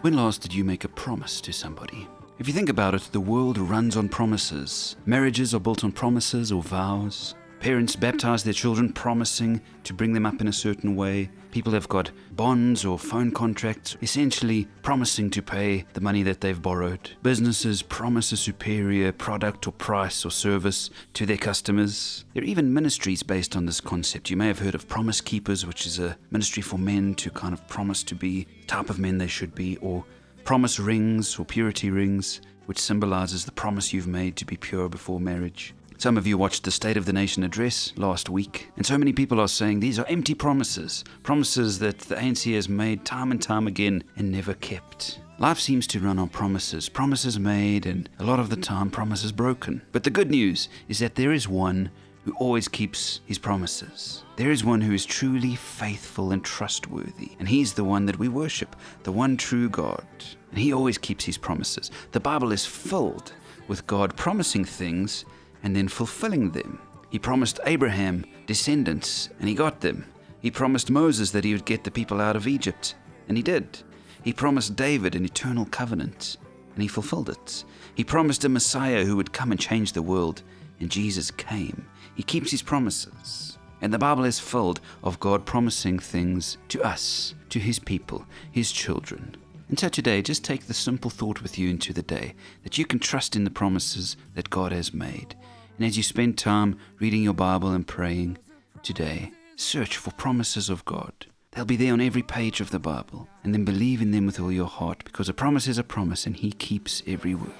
When last did you make a promise to somebody? If you think about it, the world runs on promises. Marriages are built on promises or vows. Parents baptize their children promising to bring them up in a certain way. People have got bonds or phone contracts, essentially promising to pay the money that they've borrowed. Businesses promise a superior product or price or service to their customers. There are even ministries based on this concept. You may have heard of Promise Keepers, which is a ministry for men to kind of promise to be the type of men they should be, or promise rings or purity rings, which symbolizes the promise you've made to be pure before marriage. Some of you watched the State of the Nation address last week, and so many people are saying these are empty promises, promises that the ANC has made time and time again and never kept. Life seems to run on promises, promises made, and a lot of the time promises broken. But the good news is that there is one who always keeps his promises. There is one who is truly faithful and trustworthy, and he's the one that we worship, the one true God. And he always keeps his promises. The Bible is filled with God promising things and then fulfilling them. He promised Abraham descendants, and he got them. He promised Moses that he would get the people out of Egypt, and he did. He promised David an eternal covenant, and he fulfilled it. He promised a Messiah who would come and change the world, and Jesus came. He keeps his promises. And the Bible is filled of God promising things to us, to his people, his children. And so today, just take the simple thought with you into the day that you can trust in the promises that God has made. And as you spend time reading your Bible and praying today, search for promises of God. They'll be there on every page of the Bible. And then believe in them with all your heart because a promise is a promise and He keeps every word.